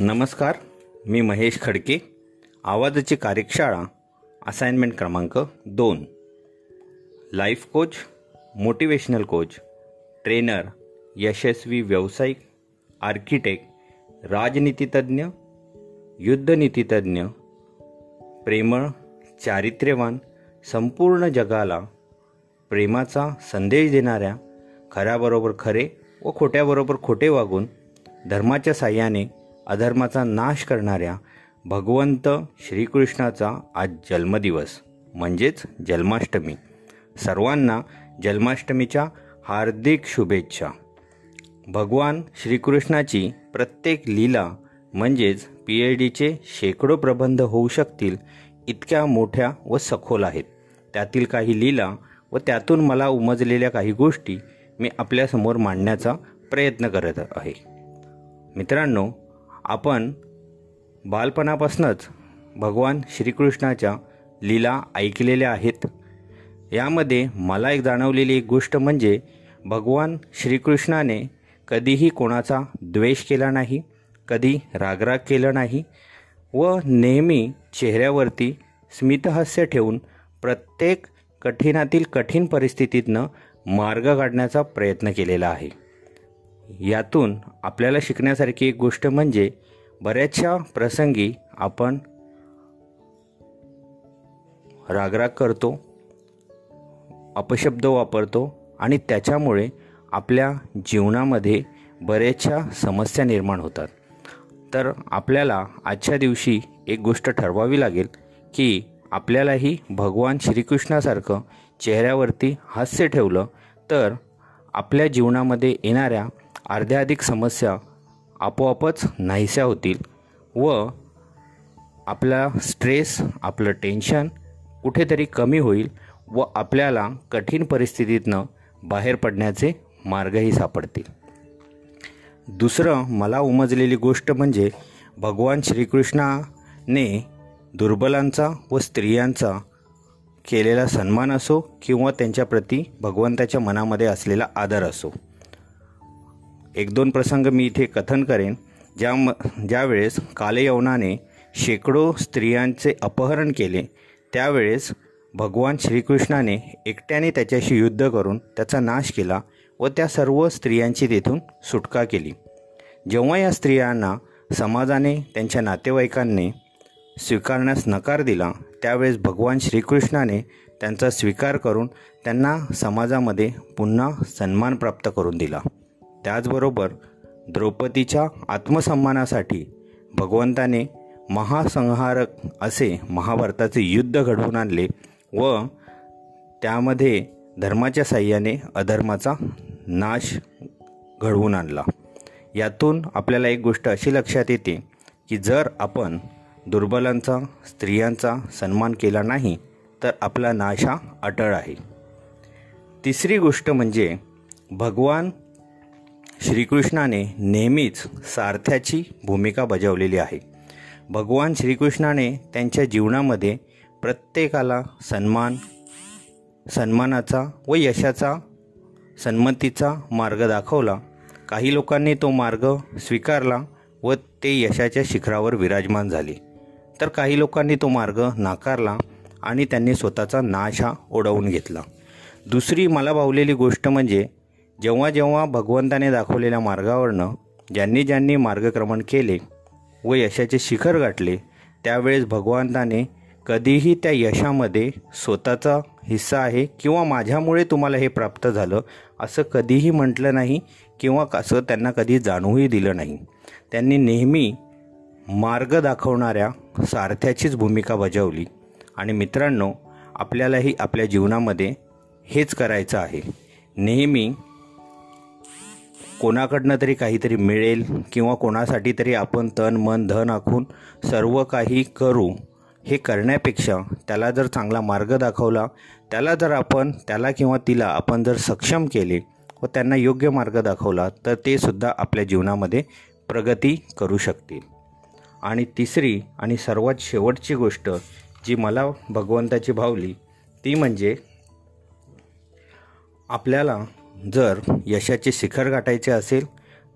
नमस्कार मी महेश खडके आवाजाची कार्यशाळा असाइनमेंट क्रमांक दोन. Life coach motivational coach trainer यशस्वी व्यावसायिक आर्किटेक्ट राजनीतितज्ञ युद्धनीतितज्ञ प्रेमळ चारित्र्यवान संपूर्ण जगाला प्रेमाचा संदेश देणाऱ्या खऱ्याबरोबर खरे व खोट्याबरोबर खोटे वागून धर्माच्या साह्याने अधर्माचा नाश करणाऱ्या भगवंत श्रीकृष्णाचा आज जन्मदिवस म्हणजेच जन्माष्टमी. सर्वांना जन्माष्टमीच्या हार्दिक शुभेच्छा. भगवान श्रीकृष्णाची प्रत्येक लीला म्हणजेच पी एच डीचे शेकडो प्रबंध होऊ शकतील इतक्या मोठ्या व सखोल आहेत. त्यातील काही लीला व त्यातून मला उमजलेल्या काही गोष्टी मी आपल्यासमोर मांडण्याचा प्रयत्न करत आहे. मित्रांनो आपण बालपणापासूनच भगवान श्रीकृष्णाच्या लीला ऐकलेल्या आहेत. यामध्ये मला एक जाणवलेली एक गोष्ट म्हणजे भगवान श्रीकृष्णाने कधीही कोणाचा द्वेष केला नाही कधी रागराग केला नाही व नेहमी चेहऱ्यावरती स्मितहास्य ठेवून प्रत्येक कठीणातील कठीण परिस्थितीतनं मार्ग काढण्याचा प्रयत्न केलेला आहे. यातून आपल्याला शिकण्यासारखी एक गोष्ट म्हणजे बऱ्याचशा प्रसंगी आपण रागराग करतो अपशब्द वापरतो आणि त्याच्यामुळे आपल्या जीवनामध्ये बऱ्याचशा समस्या निर्माण होतात. तर आपल्याला आजच्या दिवशी एक गोष्ट ठरवावी लागेल की आपल्यालाही भगवान श्रीकृष्णासारखं चेहऱ्यावरती हास्य ठेवलं तर आपल्या जीवनामध्ये येणाऱ्या अर्ध्याधिक समस्या आपोआपच नाहीशा होतील व आपला स्ट्रेस आपलं टेन्शन कुठेतरी कमी होईल व आपल्याला कठीण परिस्थितीतनं बाहेर पडण्याचे मार्गही सापडतील. दुसरं मला उमजलेली गोष्ट म्हणजे भगवान श्रीकृष्णाने दुर्बलांचा व स्त्रियांचा केलेला सन्मान असो किंवा त्यांच्याप्रती भगवंताच्या मनामध्ये असलेला आदर असो. एक दोन प्रसंग मी इथे कथन करेन. ज्या म ज्यावेळेस कालयवनाने शेकडो स्त्रियांचे अपहरण केले त्यावेळेस भगवान श्रीकृष्णाने एकट्याने त्याच्याशी युद्ध करून त्याचा नाश केला व त्या सर्व स्त्रियांची तेथून सुटका केली. जेव्हा या स्त्रियांना समाजाने त्यांच्या नातेवाईकांनी स्वीकारण्यास नकार दिला त्यावेळेस भगवान श्रीकृष्णाने त्यांचा स्वीकार करून त्यांना समाजामध्ये पुन्हा सन्मान प्राप्त करून दिला. त्याचबरोबर द्रौपदीच्या आत्मसन्मानासाठी भगवंताने महासंहारक असे महाभारताचे युद्ध घडवून आणले व त्यामध्ये धर्माच्या साह्याने अधर्माचा नाश घडवून आणला. यातून आपल्याला एक गोष्ट अशी लक्षात येते की जर आपण दुर्बलांचा स्त्रियांचा सन्मान केला नाही तर आपला नाश हा अटळ आहे. तिसरी गोष्ट म्हणजे भगवान श्रीकृष्णाने नेहमीच सारथ्याची भूमिका बजावलेली आहे. भगवान श्रीकृष्णाने त्यांच्या जीवनामध्ये प्रत्येकाला सन्मान सन्मानाचा व यशाचा सन्मतीचा मार्ग दाखवला. काही लोकांनी तो मार्ग स्वीकारला व ते यशाच्या शिखरावर विराजमान झाले. तर काही लोकांनी तो मार्ग नाकारला आणि त्यांनी स्वतःचा नाश हा ओढवून घेतला. दुसरी मला भावलेली गोष्ट म्हणजे जेव्हा जेव्हा भगवंताने दाखवलेल्या मार्गावरनं ज्यांनी ज्यांनी मार्गक्रमण केले व यशाचे शिखर गाठले त्यावेळेस भगवंताने कधीही त्या यशामध्ये स्वतःचा हिस्सा आहे किंवा माझ्यामुळे तुम्हाला हे प्राप्त झालं असं कधीही म्हटलं नाही किंवा असं त्यांना कधी जाणूही दिलं नाही. त्यांनी नेहमी मार्ग दाखवणाऱ्या सारथ्याचीच भूमिका बजावली. आणि मित्रांनो आपल्यालाही आपल्या जीवनामध्ये हेच करायचं आहे. नेहमी कोणाकडनं तरी काहीतरी मिळेल किंवा कोणासाठी तरी आपण तन मन धन आखून सर्व काही करू हे करण्यापेक्षा त्याला जर चांगला मार्ग दाखवला त्याला जर आपण त्याला किंवा तिला आपण जर सक्षम केले व त्यांना योग्य मार्ग दाखवला तर ते सुद्धा आपल्या जीवनामध्ये प्रगती करू शकतील. आणि तिसरी आणि सर्वात शेवटची गोष्ट जी मला भगवंताची भावली ती म्हणजे आपल्याला जर यशाचे शिखर गाठायचे असेल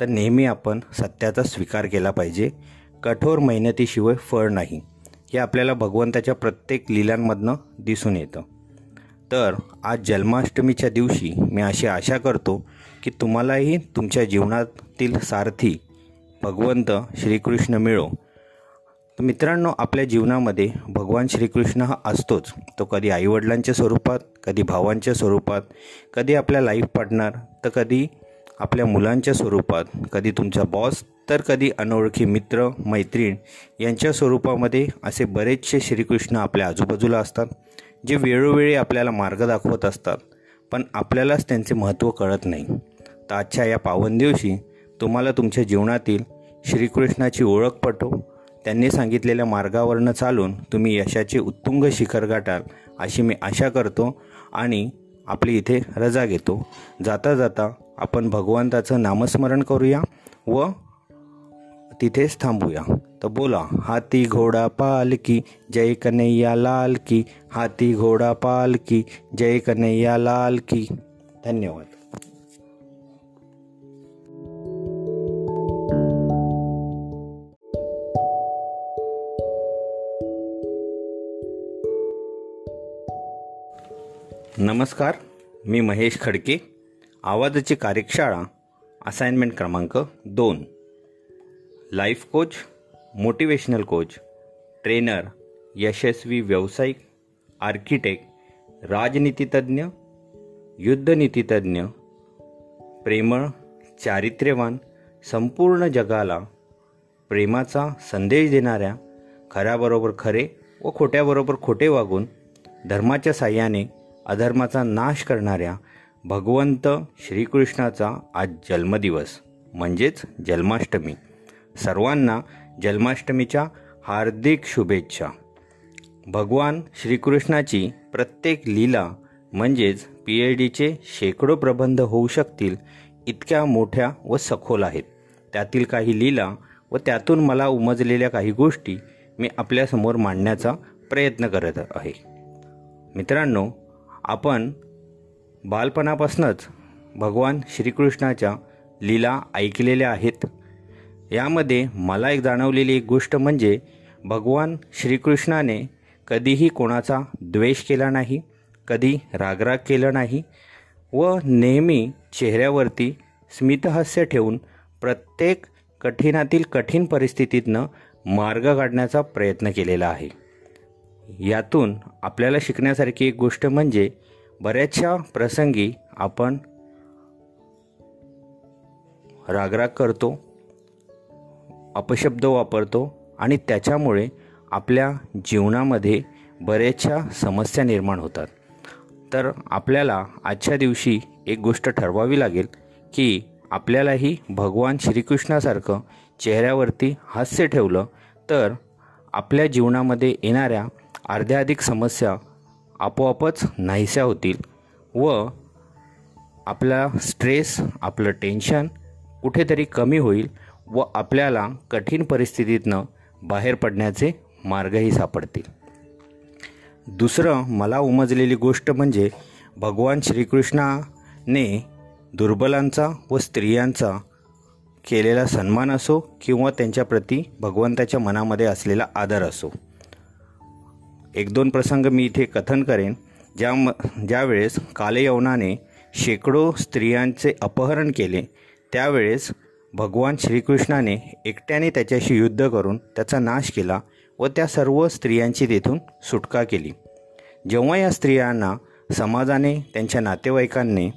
तर नेहमी आपण सत्याचा स्वीकार केला पाहिजे. कठोर मेहनतीशिवाय फळ नाही. हे आपल्याला भगवंताच्या प्रत्येक लिलांमधनं दिसून येतं. तर आज जन्माष्टमीच्या दिवशी मी अशी आशा करतो की तुम्हालाही तुमच्या जीवनातील सारथी भगवंत श्रीकृष्ण मिळो. तर मित्रांनो आपल्या जीवनामध्ये भगवान श्रीकृष्ण हा असतोच. तो कधी आईवडिलांच्या स्वरूपात कधी भावांच्या स्वरूपात कधी आपल्या लाईफ पार्टनर तर कधी आपल्या मुलांच्या स्वरूपात कधी तुमचा बॉस तर कधी अनोळखी मित्र मैत्रीण यांच्या स्वरूपामध्ये असे बरेचसे श्रीकृष्ण आपल्या आजूबाजूला असतात जे वेळोवेळी आपल्याला मार्ग दाखवत असतात पण आपल्यालाच त्यांचे महत्त्व कळत नाही. तर आजच्या या पावन दिवशी तुम्हाला तुमच्या जीवनातील श्रीकृष्णाची ओळख पटो त्यांनी सांगितलेल्या मार्गावरनं चालून तुम्ही यशाचे उत्तुंग शिखर गाठाल अशी मी आशा करतो आणि आपली इथे रजा घेतो. जाता जाता आपण भगवंताचं नामस्मरण करूया व तिथेच थांबूया. तर बोला हाती घोडा पालकी जय कन्हैया लाल की हाती घोडा पालकी जय कन्हैया लाल की. धन्यवाद. नमस्कार मी महेश खडके आवाजाची कार्यशाळा असाइनमेंट क्रमांक दोन. Life coach motivational coach trainer यशस्वी व्यावसायिक आर्किटेक्ट राजनीतीतज्ञ युद्धनीतीतज्ञ प्रेमळ चारित्र्यवान संपूर्ण जगाला प्रेमाचा संदेश देणाऱ्या खऱ्याबरोबर खरे व खोट्याबरोबर खोटे वागून धर्माच्या साह्याने अधर्माचा नाश करणाऱ्या भगवंत श्रीकृष्णाचा आज जन्मदिवस म्हणजेच जन्माष्टमी. सर्वांना जन्माष्टमीच्या हार्दिक शुभेच्छा. भगवान श्रीकृष्णाची प्रत्येक लीला म्हणजेच पी एच डीचे शेकडो प्रबंध होऊ शकतील इतक्या मोठ्या व सखोल आहेत. त्यातील काही लीला व त्यातून मला उमजलेल्या काही गोष्टी मी आपल्यासमोर मांडण्याचा प्रयत्न करत आहे. मित्रांनो आपण बालपणापासूनच भगवान श्रीकृष्णाच्या लीला ऐकलेल्या आहेत. यामध्ये मला एक जाणवलेली एक गोष्ट म्हणजे भगवान श्रीकृष्णाने कधीही कोणाचा द्वेष केला नाही कधी रागराग केला नाही व नेहमी चेहऱ्यावरती स्मितहास्य ठेवून प्रत्येक कठीणातील कठीण परिस्थितीतनं मार्ग काढण्याचा प्रयत्न केलेला आहे. यातून आपल्याला शिकण्यासारखी एक गोष्ट म्हणजे बऱ्याचशा प्रसंगी आपण रागराग करतो अपशब्द वापरतो आणि त्याच्यामुळे आपल्या जीवनामध्ये बऱ्याचशा समस्या निर्माण होतात. तर आपल्याला आजच्या दिवशी एक गोष्ट ठरवावी लागेल की आपल्यालाही भगवान श्रीकृष्णासारखं चेहऱ्यावरती हास्य ठेवलं तर आपल्या जीवनामध्ये येणाऱ्या अर्ध्याधिक समस्या आपोआपच नाहीशा होतील व आपला स्ट्रेस आपलं टेन्शन कुठेतरी कमी होईल व आपल्याला कठीण परिस्थितीतनं बाहेर पडण्याचे मार्गही सापडतील. दुसरं मला उमजलेली गोष्ट म्हणजे भगवान श्रीकृष्णाने दुर्बलांचा व स्त्रियांचा केलेला सन्मान असो किंवा त्यांच्याप्रती भगवंताच्या मनामध्ये असलेला आदर असो. एक दोन प्रसंग मी इथे कथन करेन. ज्या म ज्यावेळेस कालयवनाने शेकडो स्त्रियांचे अपहरण केले त्यावेळेस भगवान श्रीकृष्णाने एकट्याने त्याच्याशी युद्ध करून त्याचा नाश केला व त्या सर्व स्त्रियांची तेथून सुटका केली. जेव्हा या स्त्रियांना समाजाने त्यांच्या नातेवाईकांनी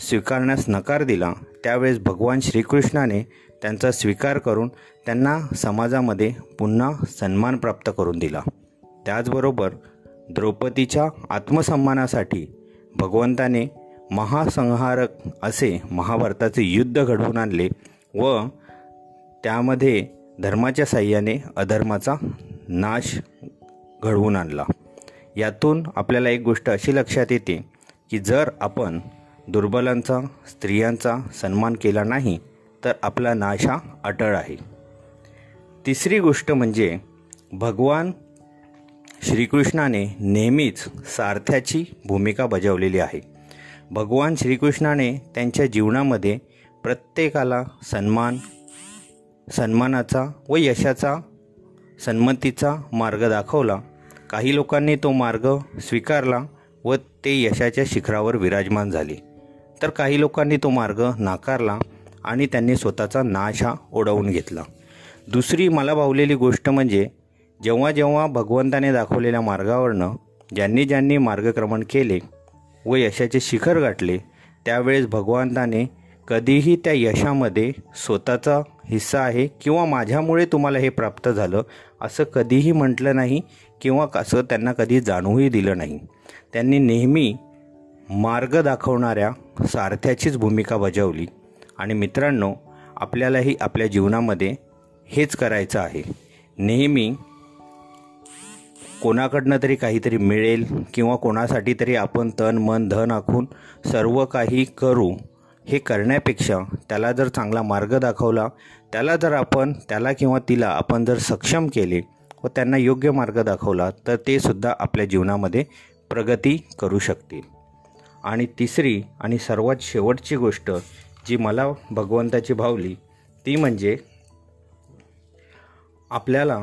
स्वीकारण्यास नकार दिला त्यावेळेस भगवान श्रीकृष्णाने त्यांचा स्वीकार करून त्यांना समाजामध्ये पुन्हा सन्मान प्राप्त करून दिला. त्याचबरोबर द्रौपदीच्या आत्मसन्मानासाठी भगवंताने महासंहारक असे महाभारताचे युद्ध घडवून आणले व त्यामध्ये धर्माच्या साह्याने अधर्माचा नाश घडवून आणला. यातून आपल्याला एक गोष्ट अशी लक्षात येते की जर आपण दुर्बलांचा स्त्रियांचा सन्मान केला नाही तर आपला नाश हा अटळ आहे. तिसरी गोष्ट म्हणजे भगवान श्रीकृष्णाने नेहमीच सारथ्याची भूमिका बजावलेली आहे. भगवान श्रीकृष्णाने त्यांच्या जीवनामध्ये प्रत्येकाला सन्मान सन्मानाचा व यशाचा सन्मतीचा मार्ग दाखवला. काही लोकांनी तो मार्ग स्वीकारला व ते यशाच्या शिखरावर विराजमान झाले. तर काही लोकांनी तो मार्ग नाकारला आणि त्यांनी स्वतःचा नाश हा ओढवून घेतला. दुसरी मला भावलेली गोष्ट म्हणजे जेव्हा जेव्हा भगवंताने दाखवलेल्या मार्गावरनं ज्यांनी ज्यांनी मार्गक्रमण केले व यशाचे शिखर गाठले त्यावेळेस भगवंताने कधीही त्या यशामध्ये स्वतःचा हिस्सा आहे किंवा माझ्यामुळे तुम्हाला हे प्राप्त झालं असं कधीही म्हटलं नाही किंवा असं त्यांना कधी जाणूही दिलं नाही. त्यांनी नेहमी मार्ग दाखवणाऱ्या सारथ्याचीच भूमिका बजावली. आणि मित्रांनो आपल्यालाही आपल्या जीवनामध्ये हेच करायचं आहे. नेहमी कोणाकडनं तरी काहीतरी मिळेल किंवा कोणासाठी तरी आपण तन मन धन आखून सर्व काही करू हे करण्यापेक्षा त्याला जर चांगला मार्ग दाखवला त्याला जर आपण त्याला किंवा तिला आपण जर सक्षम केले व त्यांना योग्य मार्ग दाखवला तर ते सुद्धा आपल्या जीवनामध्ये प्रगती करू शकतील. आणि तिसरी आणि सर्वात शेवटची गोष्ट जी मला भगवंताची भावली ती म्हणजे आपल्याला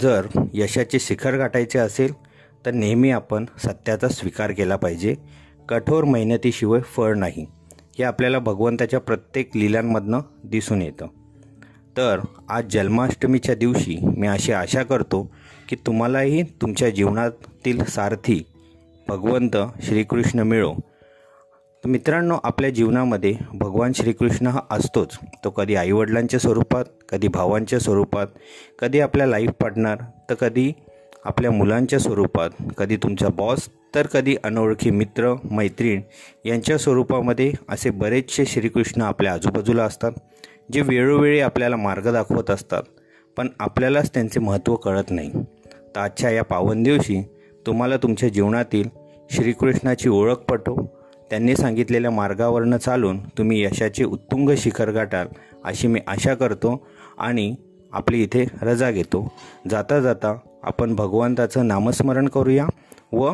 जर यशाचे शिखर गाठायचे असेल तर नेहमी आपण सत्याचा स्वीकार केला पाहिजे. कठोर मेहनतीशिवाय फळ नाही. हे आपल्याला भगवंताच्या प्रत्येक लिलांमधनं दिसून येतं. तर आज जन्माष्टमीच्या दिवशी मी अशी आशा करतो की तुम्हालाही तुमच्या जीवनातील सारथी भगवंत श्रीकृष्ण मिळो. तर मित्रांनो आपल्या जीवनामध्ये भगवान श्रीकृष्ण हा असतोच. तो कधी आईवडिलांच्या स्वरूपात कधी भावांच्या स्वरूपात कधी आपल्या लाईफ पार्टनर तर कधी आपल्या मुलांच्या स्वरूपात कधी तुमचा बॉस तर कधी अनोळखी मित्र मैत्रीण यांच्या स्वरूपामध्ये असे बरेचसे श्रीकृष्ण आपल्या आजूबाजूला असतात जे वेळोवेळी आपल्याला मार्ग दाखवत असतात पण आपल्यालाच त्यांचे महत्त्व कळत नाही. तर आजच्या या पावन दिवशी तुम्हाला तुमच्या जीवनातील श्रीकृष्णाची ओळख पटो त्यांनी सांगितलेल्या मार्गावरनं चालून तुम्ही यशाचे उत्तुंग शिखर गाठाल अशी मी आशा करतो आणि आपली इथे रजा घेतो. जाता जाता आपण भगवंताचं नामस्मरण करूया व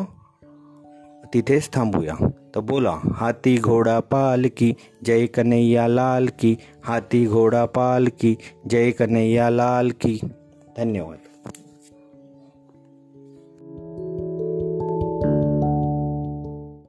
तिथेच थांबूया. तर बोला हाती घोडा पालकी जय कन्हैया लाल की. हाती घोडा पालकी जय कन्हैया लाल की. धन्यवाद.